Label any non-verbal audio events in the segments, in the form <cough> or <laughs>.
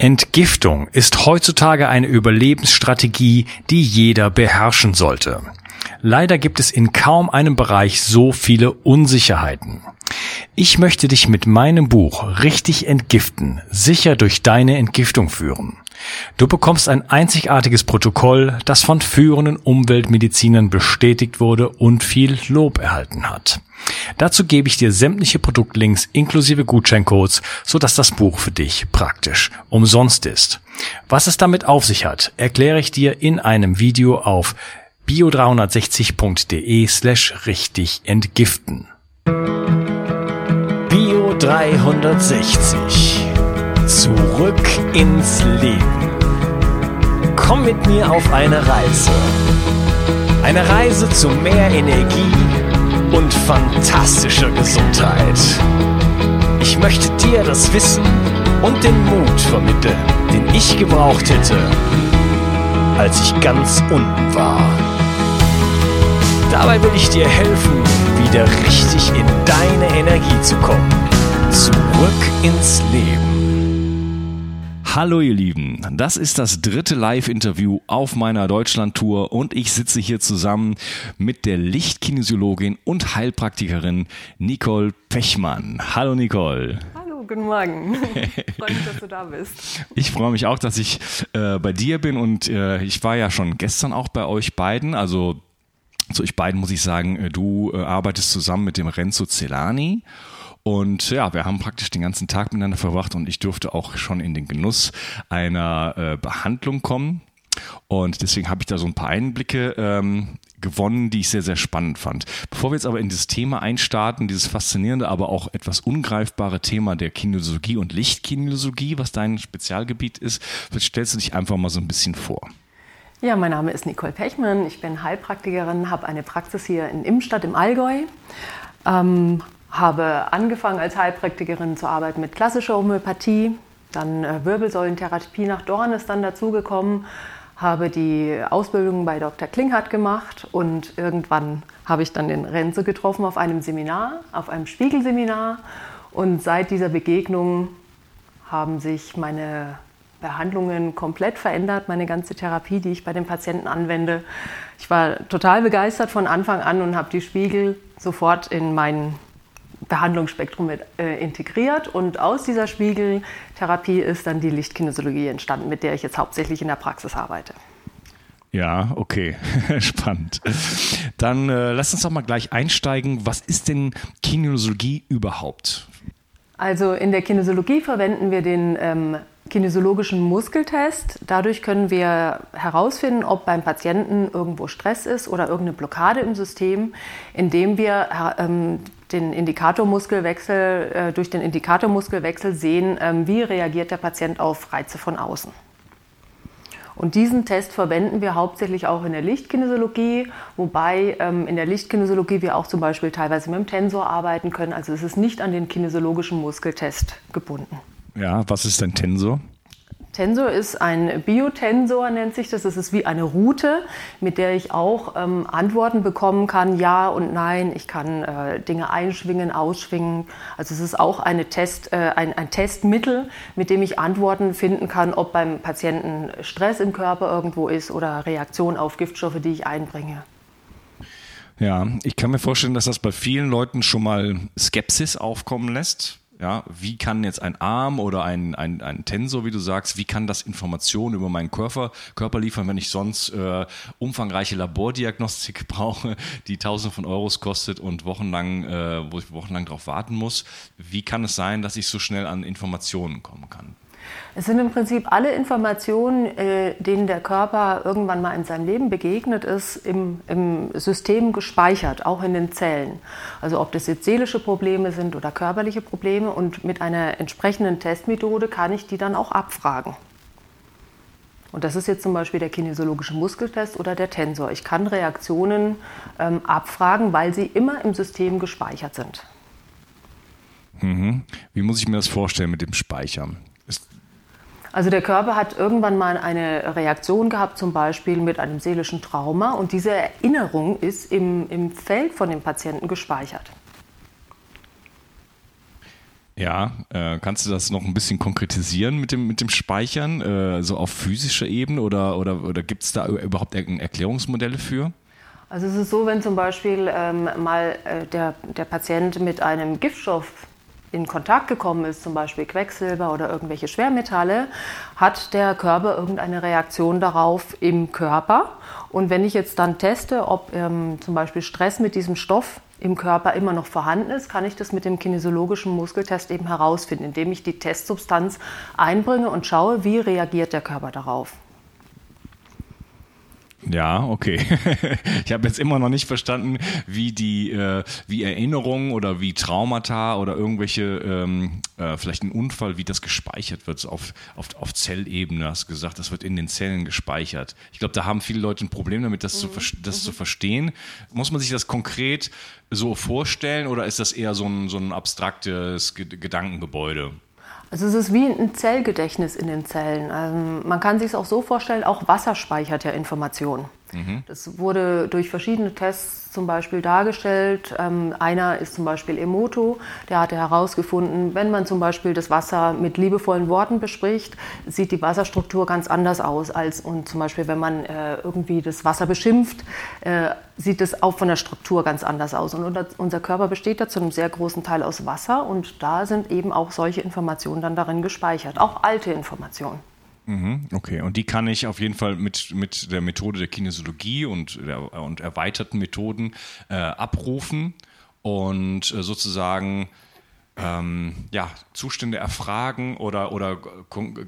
Entgiftung ist heutzutage eine Überlebensstrategie, die jeder beherrschen sollte. Leider gibt es in kaum einem Bereich so viele Unsicherheiten. Ich möchte dich mit meinem Buch Richtig entgiften, sicher durch deine Entgiftung führen. Du bekommst ein einzigartiges Protokoll, das von führenden Umweltmedizinern bestätigt wurde und viel Lob erhalten hat. Dazu gebe ich dir sämtliche Produktlinks inklusive Gutscheincodes, sodass das Buch für dich praktisch umsonst ist. Was es damit auf sich hat, erkläre ich dir in einem Video auf bio360.de slash richtig entgiften. Bio 360 Zurück ins Leben. Komm mit mir auf eine Reise. Eine Reise zu mehr Energie und fantastischer Gesundheit. Ich möchte dir das Wissen und den Mut vermitteln, den ich gebraucht hätte, als ich ganz unten war. Dabei will ich dir helfen, wieder richtig in deine Energie zu kommen. Zurück ins Leben. Hallo ihr Lieben, das ist das dritte Live-Interview auf meiner Deutschland-Tour und ich sitze hier zusammen mit der Lichtkinesiologin und Heilpraktikerin Nicole Pechmann. Hallo Nicole. Hallo, guten Morgen. <laughs> Freue mich, dass du da bist. Ich freue mich auch, dass ich äh, bei dir bin und äh, ich war ja schon gestern auch bei euch beiden, also zu euch beiden muss ich sagen, äh, du äh, arbeitest zusammen mit dem Renzo Celani und ja, wir haben praktisch den ganzen Tag miteinander verbracht und ich durfte auch schon in den Genuss einer äh, Behandlung kommen. Und deswegen habe ich da so ein paar Einblicke ähm, gewonnen, die ich sehr, sehr spannend fand. Bevor wir jetzt aber in dieses Thema einstarten, dieses faszinierende, aber auch etwas ungreifbare Thema der Kinesiologie und Lichtkinesiologie, was dein Spezialgebiet ist, stellst du dich einfach mal so ein bisschen vor. Ja, mein Name ist Nicole Pechmann. Ich bin Heilpraktikerin, habe eine Praxis hier in Imstadt im Allgäu. Ähm, habe angefangen als Heilpraktikerin zu arbeiten mit klassischer Homöopathie, dann äh, Wirbelsäulentherapie nach Dorn ist dann dazugekommen, habe die Ausbildung bei Dr. Klinghardt gemacht und irgendwann habe ich dann den Renze getroffen auf einem Seminar, auf einem Spiegelseminar und seit dieser Begegnung haben sich meine Behandlungen komplett verändert, meine ganze Therapie, die ich bei den Patienten anwende. Ich war total begeistert von Anfang an und habe die Spiegel sofort in meinen Behandlungsspektrum mit, äh, integriert. Und aus dieser Spiegeltherapie ist dann die Lichtkinesiologie entstanden, mit der ich jetzt hauptsächlich in der Praxis arbeite. Ja, okay, <laughs> spannend. Dann äh, lass uns doch mal gleich einsteigen. Was ist denn Kinesiologie überhaupt? Also in der Kinesiologie verwenden wir den ähm, kinesiologischen Muskeltest. Dadurch können wir herausfinden, ob beim Patienten irgendwo Stress ist oder irgendeine Blockade im System, indem wir ähm, den Indikatormuskelwechsel, äh, durch den Indikatormuskelwechsel sehen, ähm, wie reagiert der Patient auf Reize von außen. Und diesen Test verwenden wir hauptsächlich auch in der Lichtkinesiologie, wobei ähm, in der Lichtkinesiologie wir auch zum Beispiel teilweise mit dem Tensor arbeiten können. Also es ist nicht an den kinesiologischen Muskeltest gebunden. Ja, was ist ein Tensor? Tensor ist ein Biotensor, nennt sich das. Das ist wie eine Route, mit der ich auch ähm, Antworten bekommen kann, ja und nein. Ich kann äh, Dinge einschwingen, ausschwingen. Also es ist auch eine Test, äh, ein, ein Testmittel, mit dem ich Antworten finden kann, ob beim Patienten Stress im Körper irgendwo ist oder Reaktion auf Giftstoffe, die ich einbringe. Ja, ich kann mir vorstellen, dass das bei vielen Leuten schon mal Skepsis aufkommen lässt ja, wie kann jetzt ein Arm oder ein, ein, ein Tensor, wie du sagst, wie kann das Informationen über meinen Körper, Körper liefern, wenn ich sonst äh, umfangreiche Labordiagnostik <laughs> brauche, die Tausende von Euros kostet und wochenlang, äh, wo ich wochenlang darauf warten muss? Wie kann es sein, dass ich so schnell an Informationen kommen kann? Es sind im Prinzip alle Informationen, äh, denen der Körper irgendwann mal in seinem Leben begegnet ist, im, im, System gespeichert, auch in den Zellen. Also ob das jetzt seelische Probleme sind oder körperliche Probleme und mit einer entsprechenden Testmethode kann ich die dann auch abfragen. Und das ist jetzt zum Beispiel der kinesiologische Muskeltest oder der Tensor. Ich kann Reaktionen ähm, abfragen, weil sie immer im System gespeichert sind. Mhm. Wie muss ich mir das vorstellen mit dem Speichern? Also der Körper hat irgendwann mal eine Reaktion gehabt, zum Beispiel mit einem seelischen Trauma, und diese Erinnerung ist im, im Feld von dem Patienten gespeichert. Ja, äh, kannst du das noch ein bisschen konkretisieren mit dem, mit dem Speichern, äh, so auf physischer Ebene oder, oder, oder gibt es da überhaupt Erklärungsmodelle für? Also es ist so, wenn zum Beispiel ähm, mal äh, der, der Patient mit einem Giftstoff in Kontakt gekommen ist, zum Beispiel Quecksilber oder irgendwelche Schwermetalle, hat der Körper irgendeine Reaktion darauf im Körper. Und wenn ich jetzt dann teste, ob ähm, zum Beispiel Stress mit diesem Stoff im Körper immer noch vorhanden ist, kann ich das mit dem kinesiologischen Muskeltest eben herausfinden, indem ich die Testsubstanz einbringe und schaue, wie reagiert der Körper darauf. Ja, okay. <laughs> ich habe jetzt immer noch nicht verstanden, wie die, äh, wie Erinnerungen oder wie Traumata oder irgendwelche, ähm, äh, vielleicht ein Unfall, wie das gespeichert wird, so auf, auf, auf Zellebene, hast du gesagt, das wird in den Zellen gespeichert. Ich glaube, da haben viele Leute ein Problem damit, das, mhm. zu, das mhm. zu verstehen. Muss man sich das konkret so vorstellen oder ist das eher so ein, so ein abstraktes Gedankengebäude? Also es ist wie ein Zellgedächtnis in den Zellen. Also man kann sich es auch so vorstellen, auch Wasser speichert ja Informationen. Mhm. Das wurde durch verschiedene Tests zum Beispiel dargestellt. Ähm, einer ist zum Beispiel Emoto, der hatte herausgefunden, wenn man zum Beispiel das Wasser mit liebevollen Worten bespricht, sieht die Wasserstruktur ganz anders aus als und zum Beispiel, wenn man äh, irgendwie das Wasser beschimpft, äh, sieht es auch von der Struktur ganz anders aus. Und unser Körper besteht da zu einem sehr großen Teil aus Wasser und da sind eben auch solche Informationen dann darin gespeichert, auch alte Informationen. Mhm, okay, und die kann ich auf jeden Fall mit, mit der Methode der Kinesiologie und, der, und erweiterten Methoden äh, abrufen und äh, sozusagen ähm, ja, Zustände erfragen oder, oder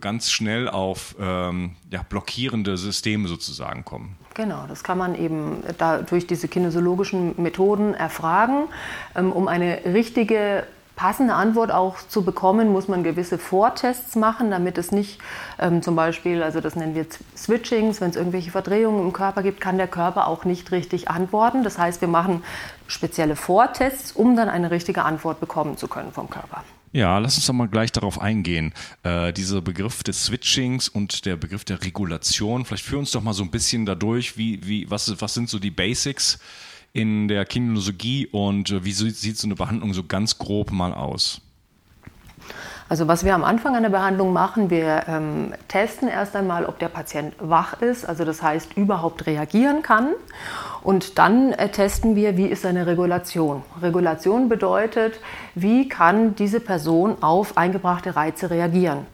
ganz schnell auf ähm, ja, blockierende Systeme sozusagen kommen. Genau, das kann man eben da durch diese kinesiologischen Methoden erfragen, ähm, um eine richtige passende Antwort auch zu bekommen, muss man gewisse Vortests machen, damit es nicht ähm, zum Beispiel, also das nennen wir Switchings, wenn es irgendwelche Verdrehungen im Körper gibt, kann der Körper auch nicht richtig antworten. Das heißt, wir machen spezielle Vortests, um dann eine richtige Antwort bekommen zu können vom Körper. Ja, lass uns doch mal gleich darauf eingehen. Äh, dieser Begriff des Switchings und der Begriff der Regulation. Vielleicht führ uns doch mal so ein bisschen dadurch, wie, wie, was, was sind so die Basics in der Kinologie und äh, wie sieht so eine Behandlung so ganz grob mal aus? Also was wir am Anfang einer Behandlung machen, wir ähm, testen erst einmal, ob der Patient wach ist, also das heißt überhaupt reagieren kann. Und dann äh, testen wir, wie ist seine Regulation. Regulation bedeutet, wie kann diese Person auf eingebrachte Reize reagieren.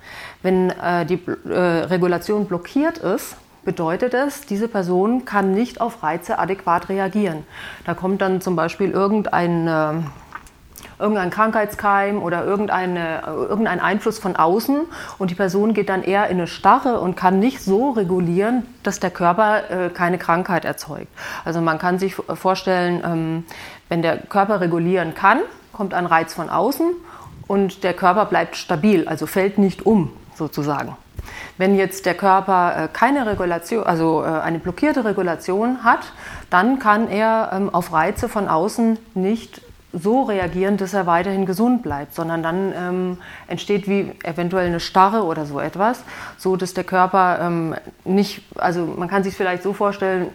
Wenn äh, die äh, Regulation blockiert ist, bedeutet es, diese Person kann nicht auf Reize adäquat reagieren. Da kommt dann zum Beispiel irgendein, äh, irgendein Krankheitskeim oder irgendeine, irgendein Einfluss von außen und die Person geht dann eher in eine Starre und kann nicht so regulieren, dass der Körper äh, keine Krankheit erzeugt. Also man kann sich vorstellen, ähm, wenn der Körper regulieren kann, kommt ein Reiz von außen und der Körper bleibt stabil, also fällt nicht um sozusagen. Wenn jetzt der Körper äh, keine Regulation, also äh, eine blockierte Regulation hat, dann kann er ähm, auf Reize von außen nicht so reagieren, dass er weiterhin gesund bleibt, sondern dann ähm, entsteht wie eventuell eine Starre oder so etwas, so dass der Körper ähm, nicht, also man kann sich vielleicht so vorstellen,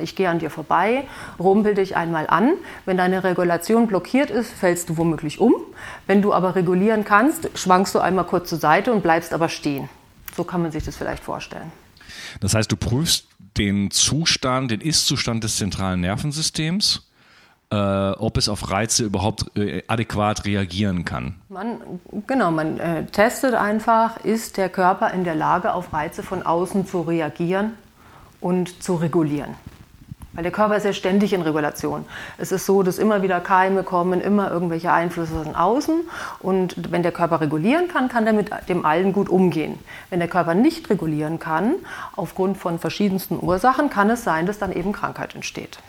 ich gehe an dir vorbei, rumpel dich einmal an, wenn deine Regulation blockiert ist, fällst du womöglich um, wenn du aber regulieren kannst, schwankst du einmal kurz zur Seite und bleibst aber stehen. So kann man sich das vielleicht vorstellen. Das heißt, du prüfst den Zustand, den Ist-Zustand des zentralen Nervensystems, äh, ob es auf Reize überhaupt äh, adäquat reagieren kann. Man, genau, man äh, testet einfach, ist der Körper in der Lage, auf Reize von außen zu reagieren und zu regulieren. Weil der Körper ist ja ständig in Regulation. Es ist so, dass immer wieder Keime kommen, immer irgendwelche Einflüsse von außen. Und wenn der Körper regulieren kann, kann er mit dem allen gut umgehen. Wenn der Körper nicht regulieren kann, aufgrund von verschiedensten Ursachen, kann es sein, dass dann eben Krankheit entsteht.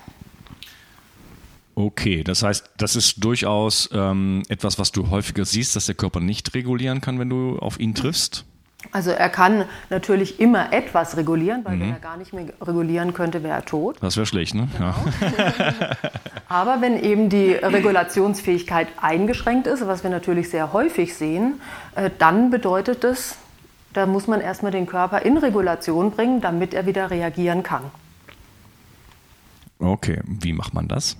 Okay, das heißt, das ist durchaus ähm, etwas, was du häufiger siehst, dass der Körper nicht regulieren kann, wenn du auf ihn triffst? Also er kann natürlich immer etwas regulieren, weil mhm. wenn er gar nicht mehr regulieren könnte, wäre er tot. Das wäre schlecht, ne? Genau. Ja. <laughs> Aber wenn eben die Regulationsfähigkeit eingeschränkt ist, was wir natürlich sehr häufig sehen, äh, dann bedeutet das, da muss man erstmal den Körper in Regulation bringen, damit er wieder reagieren kann. Okay, wie macht man das?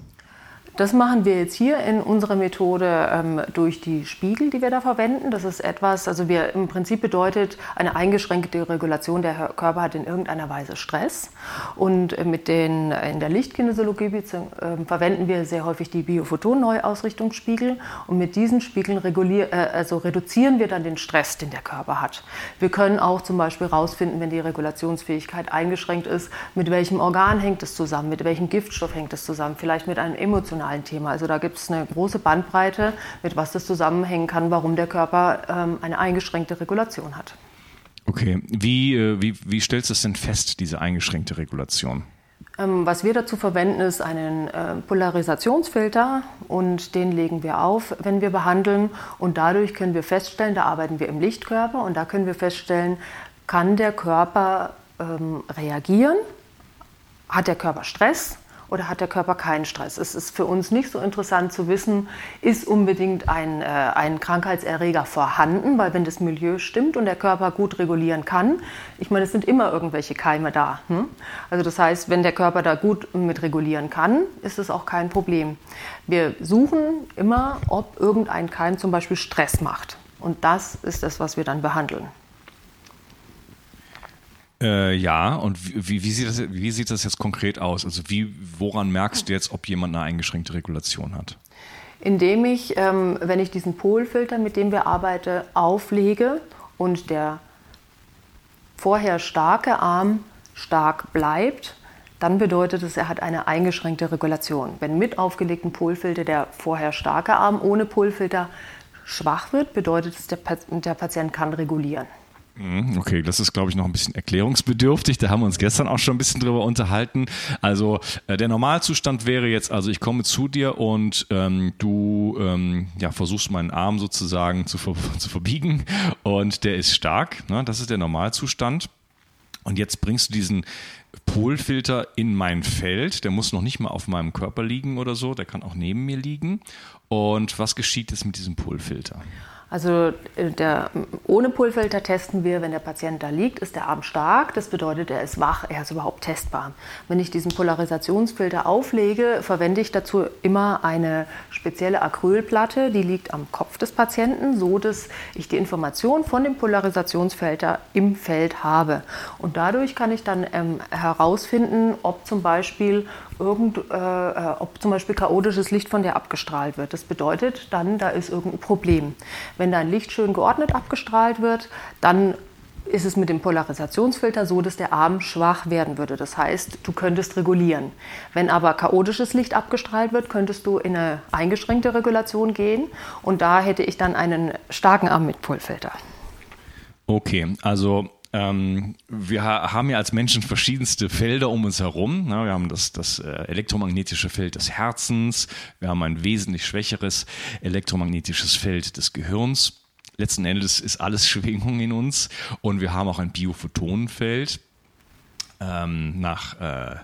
Das machen wir jetzt hier in unserer Methode ähm, durch die Spiegel, die wir da verwenden. Das ist etwas, also wir im Prinzip bedeutet eine eingeschränkte Regulation. Der Körper hat in irgendeiner Weise Stress. Und äh, mit den, in der Lichtkinesiologie äh, verwenden wir sehr häufig die Biophoton-Neuausrichtungsspiegel. Und mit diesen Spiegeln regulier, äh, also reduzieren wir dann den Stress, den der Körper hat. Wir können auch zum Beispiel herausfinden, wenn die Regulationsfähigkeit eingeschränkt ist, mit welchem Organ hängt es zusammen, mit welchem Giftstoff hängt es zusammen, vielleicht mit einem emotionalen emotionalen Thema. Also da gibt es eine große Bandbreite, mit was das zusammenhängen kann, warum der Körper ähm, eine eingeschränkte Regulation hat. Okay, wie, äh, wie, wie stellst du es denn fest, diese eingeschränkte Regulation? Ähm, was wir dazu verwenden, ist einen äh, Polarisationsfilter und den legen wir auf, wenn wir behandeln. Und dadurch können wir feststellen, da arbeiten wir im Lichtkörper und da können wir feststellen, kann der Körper ähm, reagieren? Hat der Körper Stress? Oder hat der Körper keinen Stress? Es ist für uns nicht so interessant zu wissen, ist unbedingt ein, äh, ein Krankheitserreger vorhanden, weil wenn das Milieu stimmt und der Körper gut regulieren kann, ich meine, es sind immer irgendwelche Keime da. Hm? Also das heißt, wenn der Körper da gut mit regulieren kann, ist es auch kein Problem. Wir suchen immer, ob irgendein Keim zum Beispiel Stress macht. Und das ist das, was wir dann behandeln. Äh, ja, und wie, wie, sieht das, wie sieht das jetzt konkret aus? Also wie, woran merkst du jetzt, ob jemand eine eingeschränkte Regulation hat? Indem ich, ähm, wenn ich diesen Polfilter, mit dem wir arbeiten, auflege und der vorher starke Arm stark bleibt, dann bedeutet es, er hat eine eingeschränkte Regulation. Wenn mit aufgelegten Polfilter der vorher starke Arm ohne Polfilter schwach wird, bedeutet es, der, der Patient kann regulieren. Mhm, okay, das ist, glaube ich, noch ein bisschen erklärungsbedürftig. Da haben wir uns gestern auch schon ein bisschen drüber unterhalten. Also äh, der Normalzustand wäre jetzt, also ich komme zu dir und ähm, du ähm, ja, versuchst meinen Arm sozusagen zu, ver <laughs> zu verbiegen und der ist stark. Ne? Das ist der Normalzustand. Und jetzt bringst du diesen Polfilter in mein Feld. Der muss noch nicht mal auf meinem Körper liegen oder so. Der kann auch neben mir liegen. Und was geschieht jetzt mit diesem Polfilter? Also äh, der, ohne Pullfilter testen wir, wenn der Patient da liegt, ist der Arm stark. Das bedeutet, er ist wach, er ist überhaupt testbar. Wenn ich diesen Polarisationsfilter auflege, verwende ich dazu immer eine spezielle Acrylplatte, die liegt am Kopf des Patienten, so dass ich die Information von dem Polarisationsfilter im Feld habe. Und dadurch kann ich dann ähm, herausfinden, ob zum Beispiel irgend, äh, äh, ob zum Beispiel chaotisches Licht von der abgestrahlt wird. Das bedeutet dann, da ist irgendein Problem. Wenn dein Licht schön geordnet abgestrahlt wird, dann ist es mit dem Polarisationsfilter so, dass der Arm schwach werden würde. Das heißt, du könntest regulieren. Wenn aber chaotisches Licht abgestrahlt wird, könntest du in eine eingeschränkte Regulation gehen und da hätte ich dann einen starken Arm mit Pullfilter. Okay, also ähm, wir haben ja als Menschen verschiedenste Felder um uns herum. wir haben das, das äh, elektromagnetische Feld des Herzens, wir haben ein wesentlich schwächeres elektromagnetisches Feld des Gehirns. Letzten Endes ist alles <laughs> Schwingung in uns und wir haben auch ein Biophotonenfeld ähm, nach äh,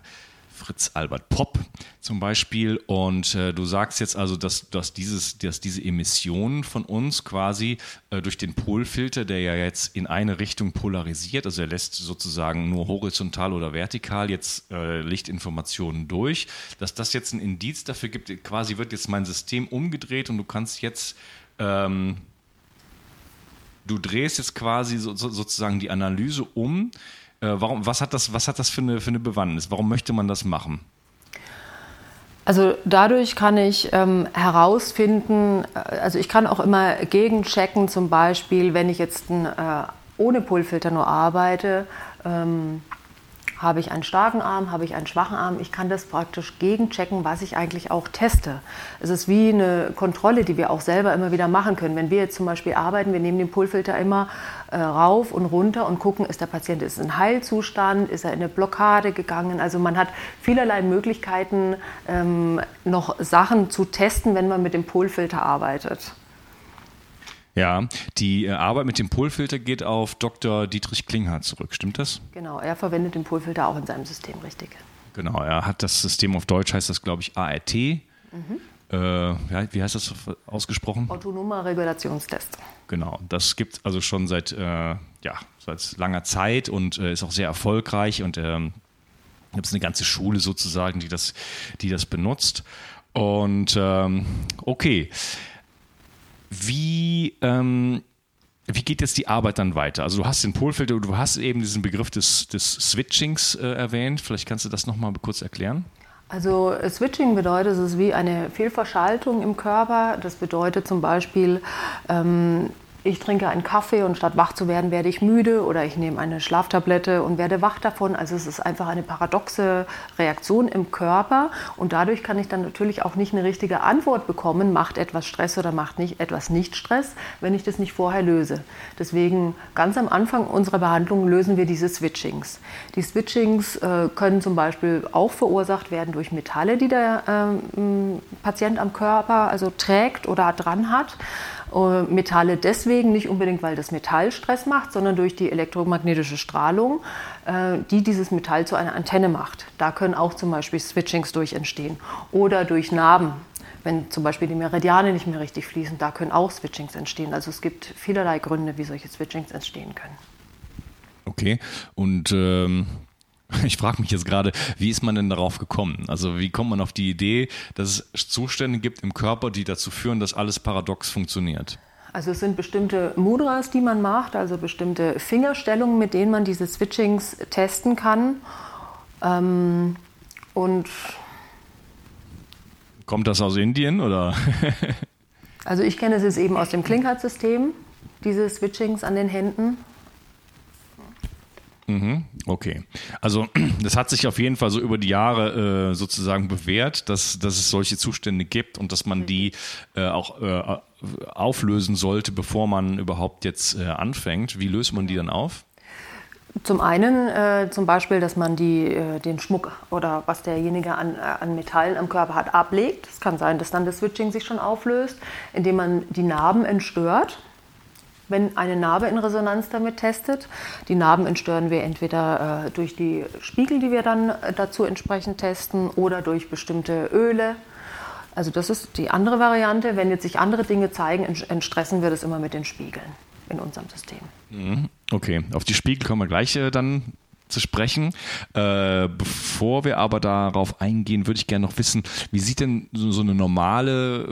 Fritz Albert Popp zum Beispiel. Und äh, du sagst jetzt also, dass, dass, dieses, dass diese Emissionen von uns quasi äh, durch den Polfilter, der ja jetzt in eine Richtung polarisiert, also er lässt sozusagen nur horizontal oder vertikal jetzt äh, Lichtinformationen durch, dass das jetzt ein Indiz dafür gibt, quasi wird jetzt mein System umgedreht und du kannst jetzt ähm, du drehst jetzt quasi so, so, sozusagen die Analyse um warum, was hat das, was hat das für eine, für eine Bewandtnis? Warum möchte man das machen? Also dadurch kann ich ähm, herausfinden, äh, also ich kann auch immer gegenchecken, zum Beispiel, wenn ich jetzt ein, äh, ohne Pullfilter nur arbeite, ähm, habe ich einen starken Arm, habe ich einen schwachen Arm? Ich kann das praktisch gegenchecken, was ich eigentlich auch teste. Es ist wie eine Kontrolle, die wir auch selber immer wieder machen können. Wenn wir jetzt zum Beispiel arbeiten, wir nehmen den Pullfilter immer äh, rauf und runter und gucken, ist der Patient ist in Heilzustand, ist er in eine Blockade gegangen. Also man hat vielerlei Möglichkeiten, ähm, noch Sachen zu testen, wenn man mit dem Pullfilter arbeitet. Ja, die äh, Arbeit mit dem Polfilter geht auf Dr. Dietrich Klinghardt zurück, stimmt das? Genau, er verwendet den Polfilter auch in seinem System, richtig. Genau, er hat das System auf Deutsch, heißt das, glaube ich, ART. Mhm. Äh, wie heißt das ausgesprochen? Autonomer Regulationstest. Genau, das gibt es also schon seit, äh, ja, seit langer Zeit und äh, ist auch sehr erfolgreich und ähm, gibt es eine ganze Schule sozusagen, die das, die das benutzt. Und ähm, okay. Wie, ähm, wie geht jetzt die Arbeit dann weiter? Also du hast den Polfilter, du hast eben diesen Begriff des, des Switchings äh, erwähnt. Vielleicht kannst du das nochmal kurz erklären. Also Switching bedeutet, es ist wie eine Fehlverschaltung im Körper. Das bedeutet zum Beispiel, ähm, ich trinke einen Kaffee und statt wach zu werden, werde ich müde oder ich nehme eine Schlaftablette und werde wach davon. Also es ist einfach eine paradoxe Reaktion im Körper und dadurch kann ich dann natürlich auch nicht eine richtige Antwort bekommen, macht etwas Stress oder macht nicht etwas nicht Stress, wenn ich das nicht vorher löse. Deswegen ganz am Anfang unserer Behandlung lösen wir diese Switchings. Die Switchings äh, können zum Beispiel auch verursacht werden durch Metalle, die der äh, Patient am Körper also trägt oder dran hat. Äh, Metalle deswegen nicht unbedingt, weil das Metall Stress macht, sondern durch die elektromagnetische Strahlung, äh, die dieses Metall zu einer Antenne macht. Da können auch zum Beispiel Switchings durch entstehen oder durch Narben. Wenn zum Beispiel die Meridiane nicht mehr richtig fließen, da können auch Switchings entstehen. Also es gibt vielerlei Gründe, wie solche Switchings entstehen können. Okay, und ähm, <laughs> Ich frage mich jetzt gerade, wie ist man denn darauf gekommen? Also wie kommt man auf die Idee, dass es Zustände gibt im Körper, die dazu führen, dass alles paradox funktioniert? Also es sind bestimmte Mudras, die man macht, also bestimmte Fingerstellungen, mit denen man diese Switchings testen kann. Ähm, und kommt das aus Indien oder? <laughs> also ich kenne es jetzt eben aus dem Klinkert-System, diese Switchings an den Händen. Mhm, okay. Also <clears throat> das hat sich auf jeden Fall so über die Jahre äh, sozusagen bewährt, dass, dass es solche Zustände gibt und dass man die äh, auch äh, auflösen sollte, bevor man überhaupt jetzt äh, anfängt. Wie löst man die dann auf? Zum einen äh, zum Beispiel, dass man die, äh, den Schmuck oder was derjenige an, äh, an Metallen am Körper hat, ablegt. Es kann sein, dass dann das Switching sich schon auflöst, indem man die Narben entstört wenn eine Narbe in Resonanz damit testet. Die Narben entstören wir entweder äh, durch die Spiegel, die wir dann äh, dazu entsprechend testen, oder durch bestimmte Öle. Also das ist die andere Variante. Wenn jetzt sich andere Dinge zeigen, entstressen wir das immer mit den Spiegeln in unserem System. Mhm. Okay, auf die Spiegel kommen wir gleich äh, dann zu sprechen. Äh, bevor wir aber darauf eingehen, würde ich gerne noch wissen, wie sieht denn so, so eine normale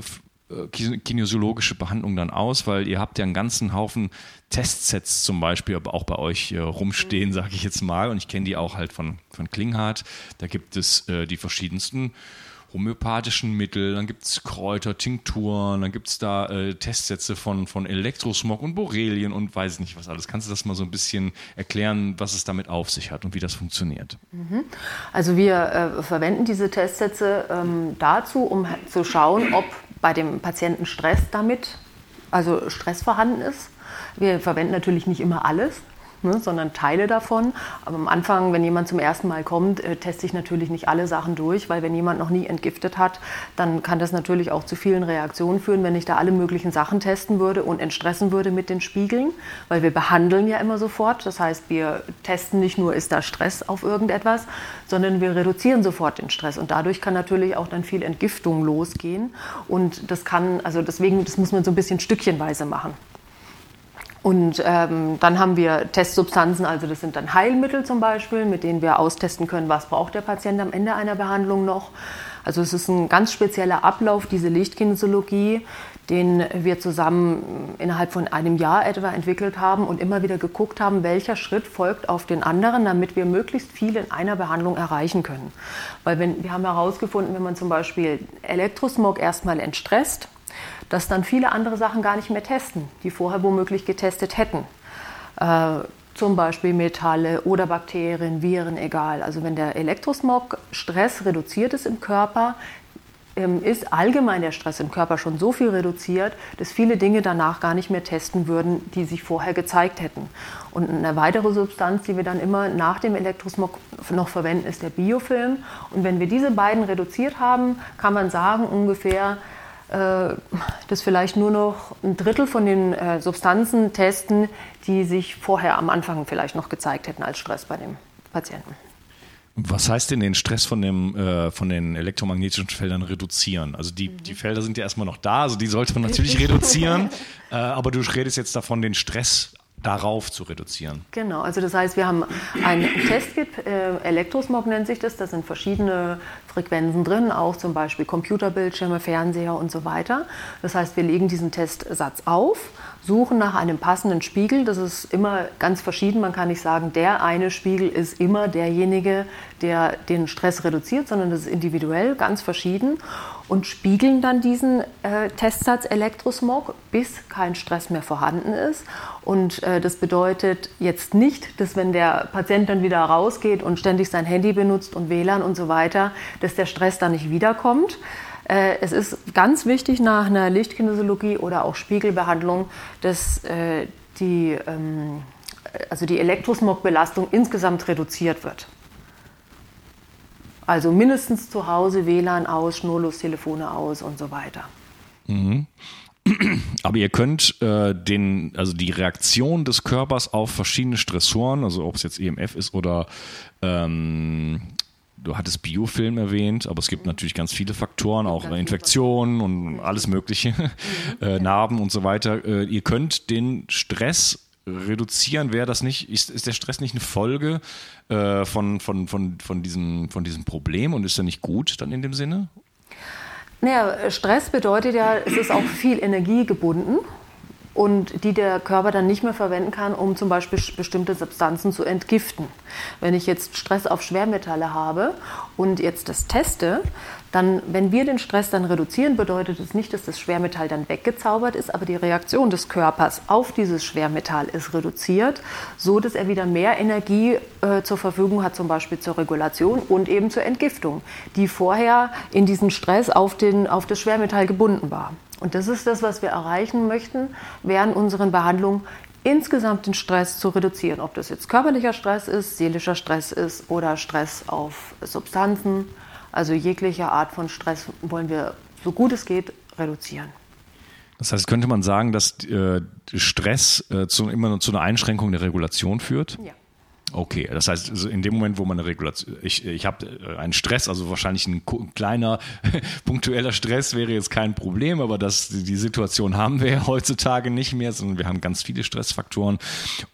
kinesiologische Behandlung dann aus, weil ihr habt ja einen ganzen Haufen Testsets zum Beispiel aber auch bei euch äh, rumstehen, sage ich jetzt mal. Und ich kenne die auch halt von, von Klinghardt. Da gibt es äh, die verschiedensten homöopathischen Mittel, dann gibt es Kräuter, Tinkturen, dann gibt es da äh, Testsätze von, von Elektrosmog und Borrelien und weiß nicht was alles. Kannst du das mal so ein bisschen erklären, was es damit auf sich hat und wie das funktioniert? Mhm. Also wir äh, verwenden diese Testsätze ähm, dazu, um zu schauen, ob bei dem Patienten Stress damit, also Stress vorhanden ist. Wir verwenden natürlich nicht immer alles, ne, sondern Teile davon. Aber am Anfang, wenn jemand zum ersten Mal kommt, äh, teste ich natürlich nicht alle Sachen durch, weil wenn jemand noch nie entgiftet hat, dann kann das natürlich auch zu vielen Reaktionen führen, wenn ich da alle möglichen Sachen testen würde und entstressen würde mit den Spiegeln, weil wir behandeln ja immer sofort. Das heißt, wir testen nicht nur, ist da Stress auf irgendetwas, sondern wir reduzieren sofort den Stress. Und dadurch kann natürlich auch dann viel Entgiftung losgehen. Und das kann, also deswegen, das muss man so ein bisschen stückchenweise machen. Und ähm, dann haben wir Testsubstanzen, also das sind dann Heilmittel zum Beispiel, mit denen wir austesten können, was braucht der Patient am Ende einer Behandlung noch. Also es ist ein ganz spezieller Ablauf, diese Lichtkinesiologie, den wir zusammen innerhalb von einem Jahr etwa entwickelt haben und immer wieder geguckt haben, welcher Schritt folgt auf den anderen, damit wir möglichst viel in einer Behandlung erreichen können. Weil wenn, wir haben herausgefunden, wenn man zum Beispiel Elektrosmog erstmal entstresst, dass dann viele andere Sachen gar nicht mehr testen, die vorher womöglich getestet hätten. Äh, zum Beispiel Metalle oder Bakterien, Viren, egal. Also wenn der Elektrosmog Stress reduziert ist im Körper, ähm, ist allgemein der Stress im Körper schon so viel reduziert, dass viele Dinge danach gar nicht mehr testen würden, die sich vorher gezeigt hätten. Und eine weitere Substanz, die wir dann immer nach dem Elektrosmog noch verwenden, ist der Biofilm. Und wenn wir diese beiden reduziert haben, kann man sagen, ungefähr äh, dass vielleicht nur noch ein Drittel von den äh, Substanzen testen, die sich vorher am Anfang vielleicht noch gezeigt hätten als Stress bei dem Patienten. Was heißt denn den Stress von, dem, äh, von den elektromagnetischen Feldern reduzieren? Also die, mhm. die Felder sind ja erstmal noch da, also die sollte man natürlich <laughs> reduzieren, äh, aber du redest jetzt davon, den Stress darauf zu reduzieren. Genau, also das heißt, wir haben ein Testkit, äh, Elektrosmog nennt sich das, da sind verschiedene Frequenzen drin, auch zum Beispiel Computerbildschirme, Fernseher und so weiter. Das heißt, wir legen diesen Testsatz auf, suchen nach einem passenden Spiegel, das ist immer ganz verschieden, man kann nicht sagen, der eine Spiegel ist immer derjenige, der den Stress reduziert, sondern das ist individuell ganz verschieden und spiegeln dann diesen äh, Testsatz Elektrosmog, bis kein Stress mehr vorhanden ist. Und äh, das bedeutet jetzt nicht, dass wenn der Patient dann wieder rausgeht und ständig sein Handy benutzt und WLAN und so weiter, dass der Stress dann nicht wiederkommt. Äh, es ist ganz wichtig nach einer Lichtkinesiologie oder auch Spiegelbehandlung, dass äh, die, ähm, also die Elektrosmogbelastung insgesamt reduziert wird. Also mindestens zu Hause WLAN aus, Schnurlostelefone aus und so weiter. Mhm. <clears throat> Aber ihr könnt äh, den, also die Reaktion des Körpers auf verschiedene Stressoren, also ob es jetzt EMF ist oder ähm, du hattest Biofilm erwähnt, aber es gibt natürlich ganz viele Faktoren, auch Infektionen und alles Mögliche, mhm. <laughs> äh, Narben und so weiter. Äh, ihr könnt den Stress reduzieren? Wäre das nicht, ist, ist der Stress nicht eine Folge äh, von, von, von, von, diesem, von diesem Problem und ist er nicht gut dann in dem Sinne? Naja, Stress bedeutet ja, es ist auch viel Energie gebunden und die der Körper dann nicht mehr verwenden kann, um zum Beispiel bestimmte Substanzen zu entgiften. Wenn ich jetzt Stress auf Schwermetalle habe und jetzt das teste, dann, wenn wir den Stress dann reduzieren, bedeutet es nicht, dass das Schwermetall dann weggezaubert ist, aber die Reaktion des Körpers auf dieses Schwermetall ist reduziert, so dass er wieder mehr Energie äh, zur Verfügung hat, zum Beispiel zur Regulation und eben zur Entgiftung, die vorher in diesen Stress auf, den, auf das Schwermetall gebunden war. Und das ist das, was wir erreichen möchten während unseren Behandlungen, insgesamt den Stress zu reduzieren. Ob das jetzt körperlicher Stress ist, seelischer Stress ist oder Stress auf Substanzen. Also jegliche Art von Stress wollen wir, so gut es geht, reduzieren. Das heißt, könnte man sagen, dass äh, Stress äh, zu, immer zu einer Einschränkung der Regulation führt? Ja. Okay, das heißt, in dem Moment, wo man eine Regulation, ich, ich habe äh, einen Stress, also wahrscheinlich ein kleiner <laughs> punktueller Stress wäre jetzt kein Problem, aber das, die Situation haben wir heutzutage nicht mehr, sondern wir haben ganz viele Stressfaktoren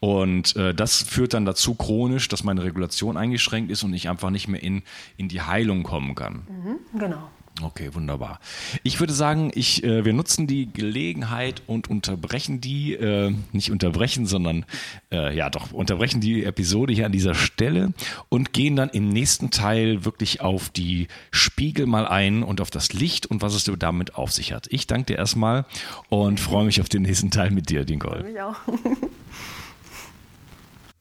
und äh, das führt dann dazu chronisch, dass meine Regulation eingeschränkt ist und ich einfach nicht mehr in, in die Heilung kommen kann. Mhm, genau. Okay, wunderbar. Ich würde sagen, ich, äh, wir nutzen die Gelegenheit und unterbrechen die, äh, nicht unterbrechen, sondern äh, ja doch, unterbrechen die Episode hier an dieser Stelle und gehen dann im nächsten Teil wirklich auf die Spiegel mal ein und auf das Licht und was es damit auf sich hat. Ich danke dir erstmal und freue mich auf den nächsten Teil mit dir, Dingol. Ich auch. <laughs>